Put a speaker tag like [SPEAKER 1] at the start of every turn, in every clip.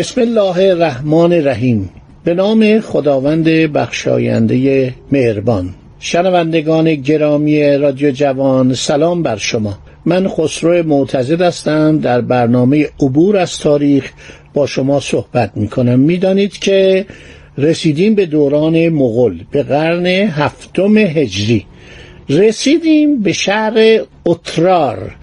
[SPEAKER 1] بسم الله الرحمن الرحیم. به نام خداوند بخشاینده مهربان. شنوندگان گرامی رادیو جوان سلام بر شما. من خسرو معتزد هستم. در برنامه عبور از تاریخ با شما صحبت می کنم می‌دانید که رسیدیم به دوران مغل به قرن هفتم هجری. رسیدیم به شهر اترار.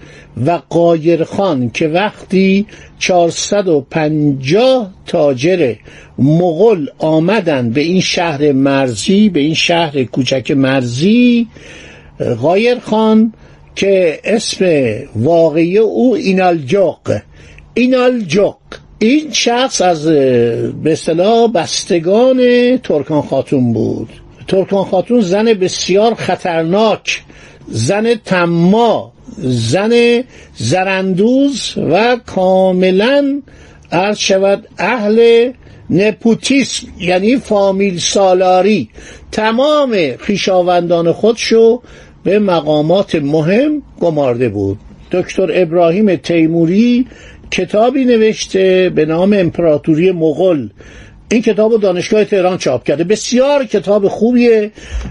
[SPEAKER 1] و قایرخان که وقتی 450 تاجر مغل آمدن به این شهر مرزی به این شهر کوچک مرزی قایرخان که اسم واقعی او اینالجوق. اینالجوق. این شخص از به اصطلاح بستگان ترکان خاتون بود. ترکان خاتون زن بسیار خطرناک زن تما زن زرندوز و کاملا عرض شود اهل نپوتیسم یعنی فامیل سالاری. تمام خیشاوندان خودشو به مقامات مهم گمارده بود. دکتر ابراهیم تیموری کتابی نوشته به نام امپراتوری مغل این کتاب دانشگاه تهران چاپ کرده. بسیار کتاب خوبیه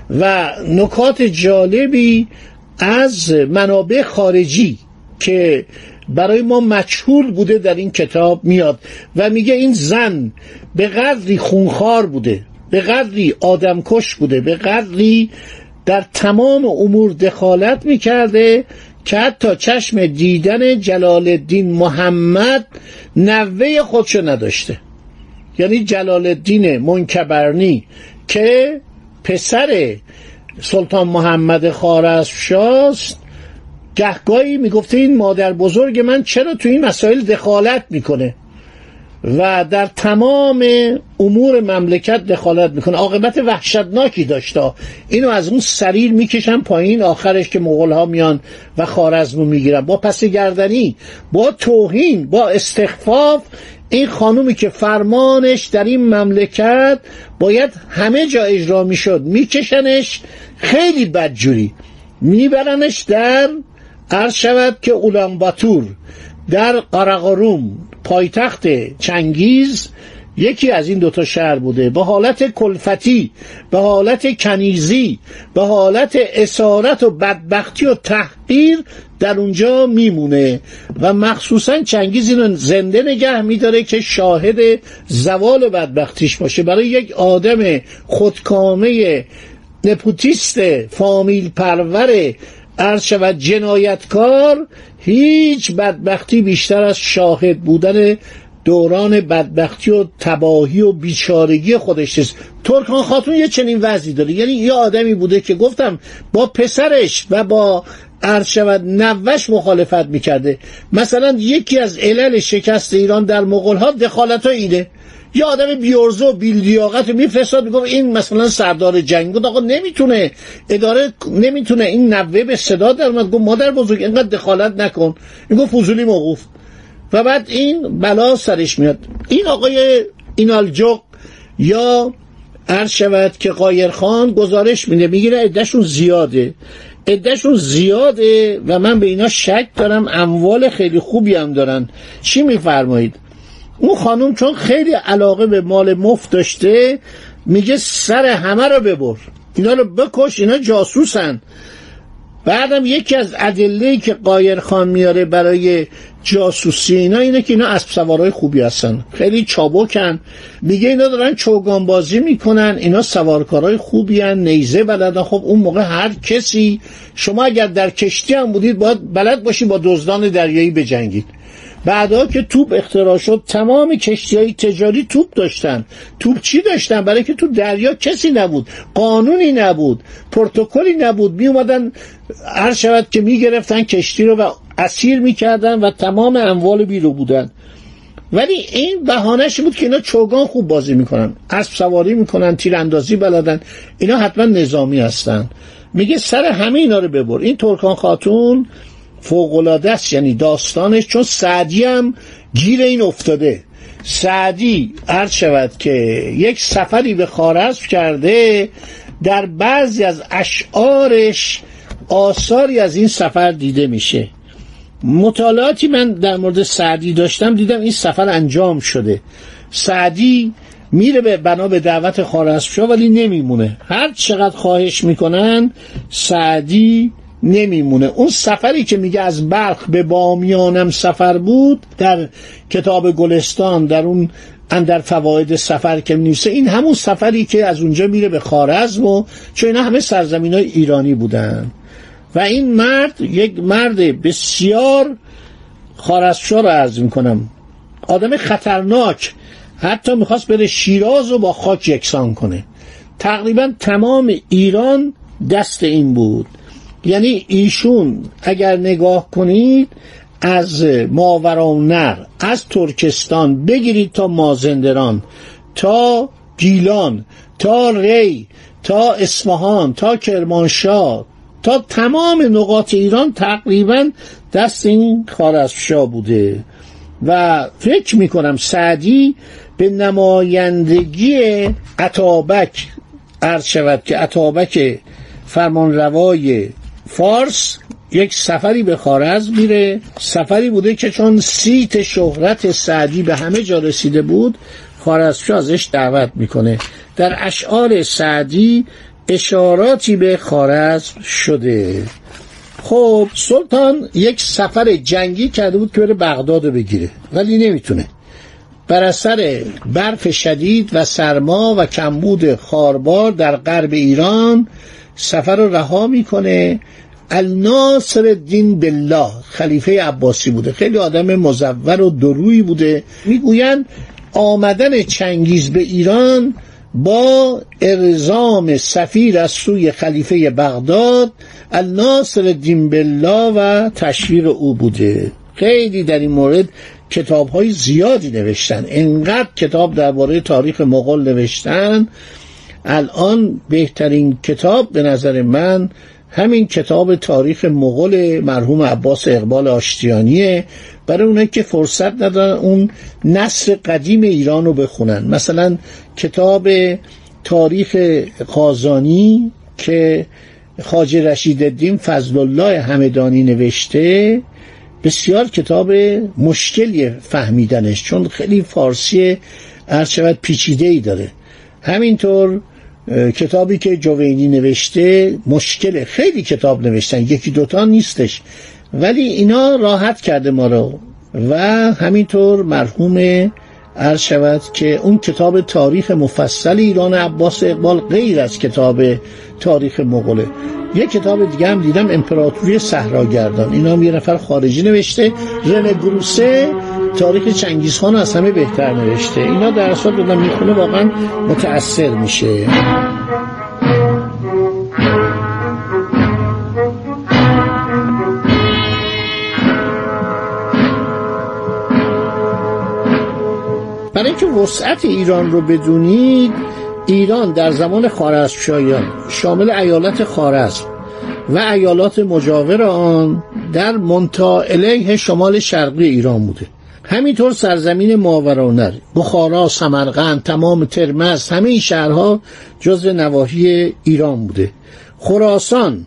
[SPEAKER 1] و نکات جالبی از منابع خارجی که برای ما مجهول بوده در این کتاب میاد و میگه این زن به قدری خونخوار بوده به قدری آدمکش بوده به قدری در تمام امور دخالت می‌کرده که حتی چشم دیدن جلال الدین محمد نوه خودشو نداشته. یعنی جلال الدین منکبرنی که پسر سلطان محمد خارزمشاست گهگاهی می‌گفته این مادر بزرگ من چرا تو این مسائل دخالت می‌کنه و در تمام امور مملکت دخالت می‌کنه. عاقبت وحشتناکی داشته اینو از اون سریر می‌کشن پایین آخرش که مغول ها میان و خارزمو می‌گیرن. با پس گردنی با توهین با استخفاف این خانومی که فرمانش در این مملکت باید همه جا اجرا می‌شد میکشنش خیلی بدجوری میبرنش در عرض شود که اولانباتور در قرقروم پایتخت چنگیز یکی از این دوتا شهر بوده. به حالت کلفتی به حالت کنیزی به حالت اسارت و بدبختی و تحقیر در اونجا میمونه و مخصوصا چنگیز اینو زنده نگه میداره که شاهد زوال بدبختیش باشه. برای یک آدم خودکامه نپوتیست فامیل پرور عرض شود جنایتکار هیچ بدبختی بیشتر از شاهد بودن دوران بدبختی و تباهی و بیچارگی خودش است ترکان خاتون یه چنین وضعی داره. یعنی یه آدمی بوده که گفتم با پسرش و با عرض شود نوش مخالفت می‌کرده. مثلا یکی از علل شکست ایران در مغول ها دخالت ها اینه. یه آدم بیورزه و بیلیاقت میفرستاد می‌گفت این مثلا سردار جنگ بود. آقا نمی‌تونه اداره نمی‌تونه این نوه به صدا در اومد. گفت مادر بزرگ اینقدر دخالت نکن. این گفت فضولی موقوف. و بعد این بلا سرش میاد. این آقای اینالجوق یا عرض شود که قایرخان گزارش میده می‌گیره عدهشون زیاده. عدهشون زیاده و من به اینا شک دارم اموال خیلی خوبی هم دارن. چی میفرمایید؟ اون خانم چون خیلی علاقه به مال مفت داشته میگه سر همه رو ببر. اینا رو بکش اینا جاسوسن. بعدم یکی از ادله که قایر خان میاره برای جاسوسی اینا اینه که اینا اسب سوارای خوبی هستن. خیلی چابکن. میگه اینا دارن چوگان بازی می‌کنن. اینا سوارکارای خوبی هن نیزه بلدن. خب اون موقع هر کسی شما اگر در کشتی هم بودید باید بلد باشید با دزدان دریایی بجنگید. بعدا که توپ اختراع شد تمام کشتی های تجاری توپ داشتن. توپ چی داشتن؟ برای که تو دریا کسی نبود قانونی نبود پروتکلی نبود. می اومدن هر شود که می گرفتن کشتی رو و اسیر می‌کردن و تمام اموال بیرو بودن. ولی این بهانهش بود که اینا چوگان خوب بازی می‌کنن اسب سواری می‌کنن تیراندازی بلدن. اینا حتما نظامی هستن. میگه سر همه اینا رو ببر. این ترکان خاتون فوقلاده است یعنی داستانش چون سعدی هم گیر این افتاده. سعدی عرض شود که یک سفری به خارزم کرده در بعضی از اشعارش آثاری از این سفر دیده میشه. مطالعاتی من در مورد سعدی داشتم دیدم این سفر انجام شده. سعدی میره به بنا به دعوت خارزمشاه ولی نمیمونه. هر چقدر خواهش می‌کنن سعدی نمیمونه. اون سفری که میگه از بلخ به بامیانم سفر بود در کتاب گلستان در اون اندر فواید سفر که نیسته این همون سفری که از اونجا میره به خارزم و چون اینا همه سرزمین های ایرانی بودن. و این مرد یک مرد بسیار خارزشا رو عرض می‌کنم. آدم خطرناک. حتی می‌خواست بره شیراز رو با خاک یکسان کنه. تقریبا تمام ایران دست این بود. یعنی ایشون اگر نگاه کنید از ماورانر از ترکستان بگیرید تا مازندران تا گیلان تا ری تا اصفهان تا کرمانشاه تا تمام نقاط ایران تقریبا دست این خارزمشاه بوده. و فکر می‌کنم سعدی به نمایندگی عطابک عرض شود که عطابک فرمانروای فارس یک سفری به خارز میره. سفری بوده که چون سیت شهرت سعدی به همه جا رسیده بود خارزمشاه ازش دعوت می‌کنه. در اشعار سعدی اشاراتی به خارزم شده. خب سلطان یک سفر جنگی کرده بود که بره بغداد رو بگیره ولی نمی‌تونه. بر اثر برف شدید و سرما و کمبود خاربار در غرب ایران سفر رو رها می‌کنه. الناصر الدین بالله خلیفه عباسی بوده. خیلی آدم مزور و درویی بوده. می‌گویند آمدن چنگیز به ایران با ارزام سفیر از سوی خلیفه بغداد الناصر الدین بالله و تشویق او بوده. خیلی در این مورد کتاب های زیادی نوشتن. انقدر کتاب درباره تاریخ مغول نوشتن الان بهترین کتاب به نظر من همین کتاب تاریخ مغول مرحوم عباس اقبال آشتیانیه برای اونایی که فرصت ندارن اون نصر قدیم ایران رو بخونن. مثلا کتاب تاریخ قازانی که خاج رشید الدین فضل الله همدانی نوشته بسیار کتاب مشکلی فهمیدنش چون خیلی فارسی عرض پیچیده ای داره. همینطور کتابی که جوینی نوشته مشکل خیلی کتاب نوشتن یکی دوتا نیستش. ولی اینا راحت کرده ما رو. و همینطور مرحوم عرض شود که اون کتاب تاریخ مفصل ایران عباس اقبال غیر از کتاب تاریخ مغوله. یک کتاب دیگه هم دیدم امپراتوری صحراگردان. اینا هم یه نفر خارجی نوشته رنه گروسه تاریخ چنگیزخان از همه بهتر نوشته. اینا در اصل بدن می‌خونه واقعا متأثر میشه. برای اینکه وسعت ایران رو بدونید ایران در زمان خارزمشاهیان شامل ایالت خارزم و ایالات مجاور آن در علیه شمال شرقی ایران بوده. همینطور سرزمین ماورانر بخارا سمرقند تمام ترمز همه این شهرها جز نواحی ایران بوده. خراسان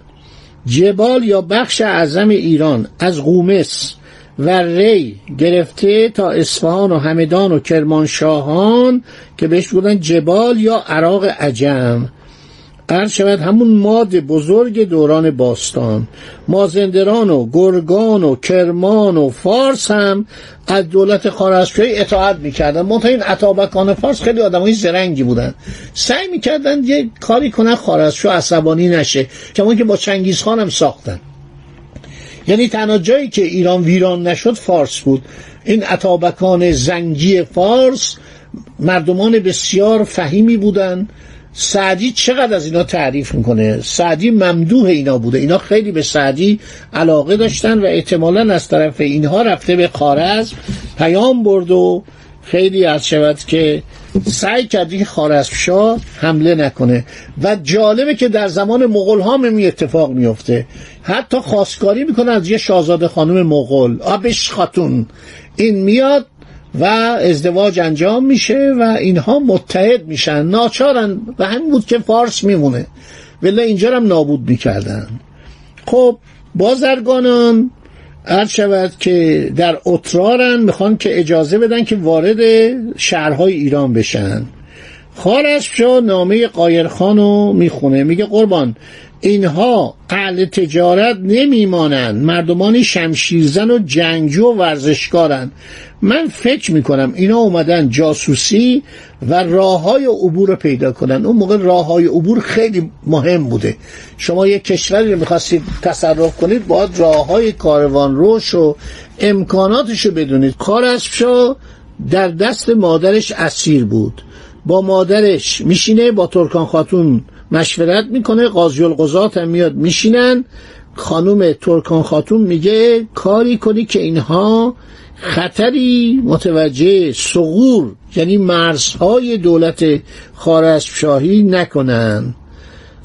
[SPEAKER 1] جبال یا بخش اعظم ایران از قومس و ری گرفته تا اصفهان و همدان و کرمانشاهان که بهش بودن جبال یا عراق عجم. عرض شود همون ماد بزرگ دوران باستان. مازندران و گرگان و کرمان و فارس هم از دولت خارزمشاهی اطاعت می‌کردن. منتها این عطابکان فارس خیلی آدمای زرنگی بودن. سعی می‌کردن یه کاری کنن خارزمشاه عصبانی نشه کما که با چنگیز خان هم ساختن. یعنی تنها جایی که ایران ویران نشد فارس بود. این عطابکان زنگی فارس مردمان بسیار فهیمی بودند سعدی چقدر از اینا تعریف می‌کنه؟ سعدی ممدوح اینا بوده. اینا خیلی به سعدی علاقه داشتن و احتمالا از طرف اینها رفته به خارزم پیام برد و خیلی از شود که سعی کردی که خارزمشاه حمله نکنه. و جالبه که در زمان مغول ها می اتفاق میفته حتی خواستگاری می‌کنه از یه شاهزاده خانم مغول آبش خاتون. این میاد و ازدواج انجام میشه و اینها متحد میشن. ناچارن. و همین بود که فارس میمونه. ولی اینجا هم نابود می‌کردن. خب بازرگانان عرض شود که در اترارن می‌خوان که اجازه بدن که وارد شهرهای ایران بشن. خارششا نامه قایرخان رو می‌خونه. میگه قربان اینها اهل تجارت نمیمانند. مردمانی شمشیرزن و جنگجو و ورزشکارن. من فکر می‌کنم اینا اومدن جاسوسی و راه های عبور رو پیدا کنن. اون موقع راه های عبور خیلی مهم بوده. شما یک کشوری رو می‌خواستید تصرف کنید باید راه های کاروان روش و امکاناتش رو بدونید. کارششا در دست مادرش اسیر بود. با مادرش میشینه با ترکان خاتون مشورت می‌کنه قاضی القضات هم میاد میشینن. خانوم ترکان خاتون میگه کاری کنی که اینها خطری متوجه سغور یعنی مرزهای دولت خارزمشاهی نکنن.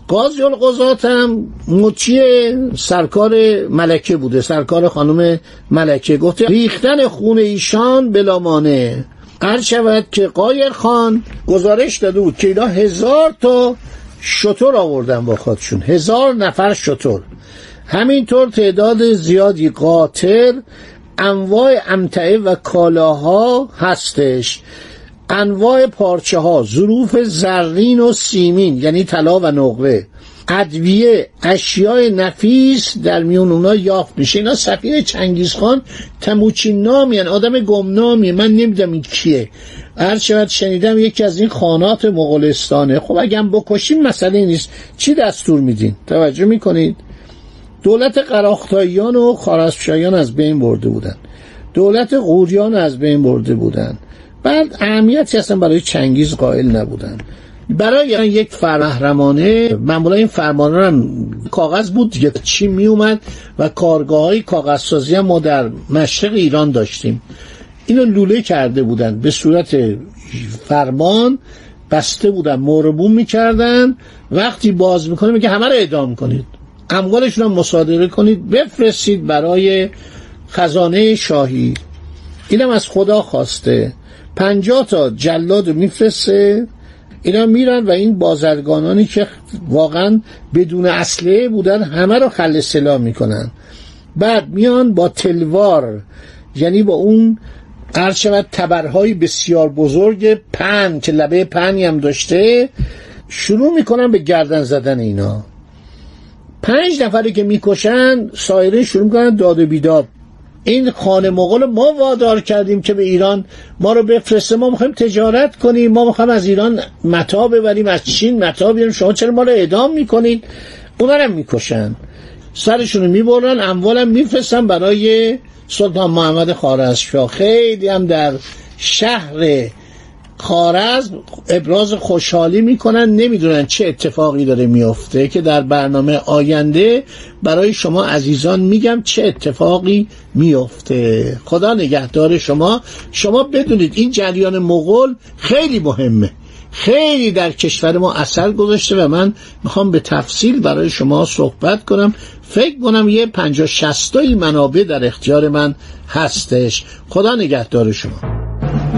[SPEAKER 1] قاضی القضات هم مچی سرکار ملکه بوده سرکار خانم ملکه. گفته ریختن خون ایشان بلامانه. هر شود که قایر خان گزارش داده بود که اینا هزار تا شطور آوردن با خودشون. هزار نفر شطور. همینطور تعداد زیادی قاطر انواع امتعه و کالاها هستش. انواع پارچه ها ظروف زرین و سیمین یعنی طلا و نقره. ادویه اشیاء نفیس در میون اونا یافت میشه. اینا سفیر چنگیزخان تموچین نامی آدم گمنامی من نمی‌دونم این کیه. هر شود شنیدم یکی از این خانات مغولستانه. خب اگم بکشیم مسئله نیست. چی دستور میدین؟ توجه می‌کنید؟ دولت قراختاییان و خارسپشایان از بین برده بودن. دولت قوریان از بین برده بودن. بعد اهمیتی اصلا برای چنگیز قائل نبودن. برای یک فرمهرمانه معمولا این فرمانه هم کاغذ بود دیگه چی می اومد و کارگاه های کاغذسازی هم ما در مشرق ایران داشتیم. اینو لوله کرده بودن به صورت فرمان بسته بودن موربون می‌کردن. وقتی باز می‌کنه میگه همه رو اعدام کنید. اموالشون رو مصادره کنید. بفرستید برای خزانه شاهی. اینم از خدا خواسته. پنجاه تا جلاد میفرسته. اینا میرن و این بازرگانانی که واقعا بدون اصله بودن همه رو خل سلا می‌کنن. بعد میان با تلوار یعنی با اون عرض شود تبرهای بسیار بزرگ پن که لبه پنی هم داشته شروع می‌کنن به گردن زدن اینا. پنج نفری که می‌کشن سایرین شروع می‌کنن داد و بیداد. این خانه مغول ما وادار کردیم که به ایران ما رو بفرسته ما می‌خوایم تجارت کنیم ما می‌خوایم از ایران متا ببریم از چین متا بیاریم شما چرا ما رو اعدام می‌کنید؟ اونا هم می‌کشن. سرشون رو می‌برن اموالم میفرستن برای سلطان محمد خارزمشاه خیلی هم در شهر خارزم ابراز خوشحالی می‌کنن نمی‌دونن چه اتفاقی داره میفته که در برنامه آینده برای شما عزیزان میگم چه اتفاقی میفته خدا نگهدار شما. شما بدونید این جریان مغول خیلی مهمه. خیلی در کشور ما اثر گذاشته و من می‌خوام به تفصیل برای شما صحبت کنم. فکر کنم یه پنجا شستایی منابع در اختیار من هستش. خدا نگهدار شما.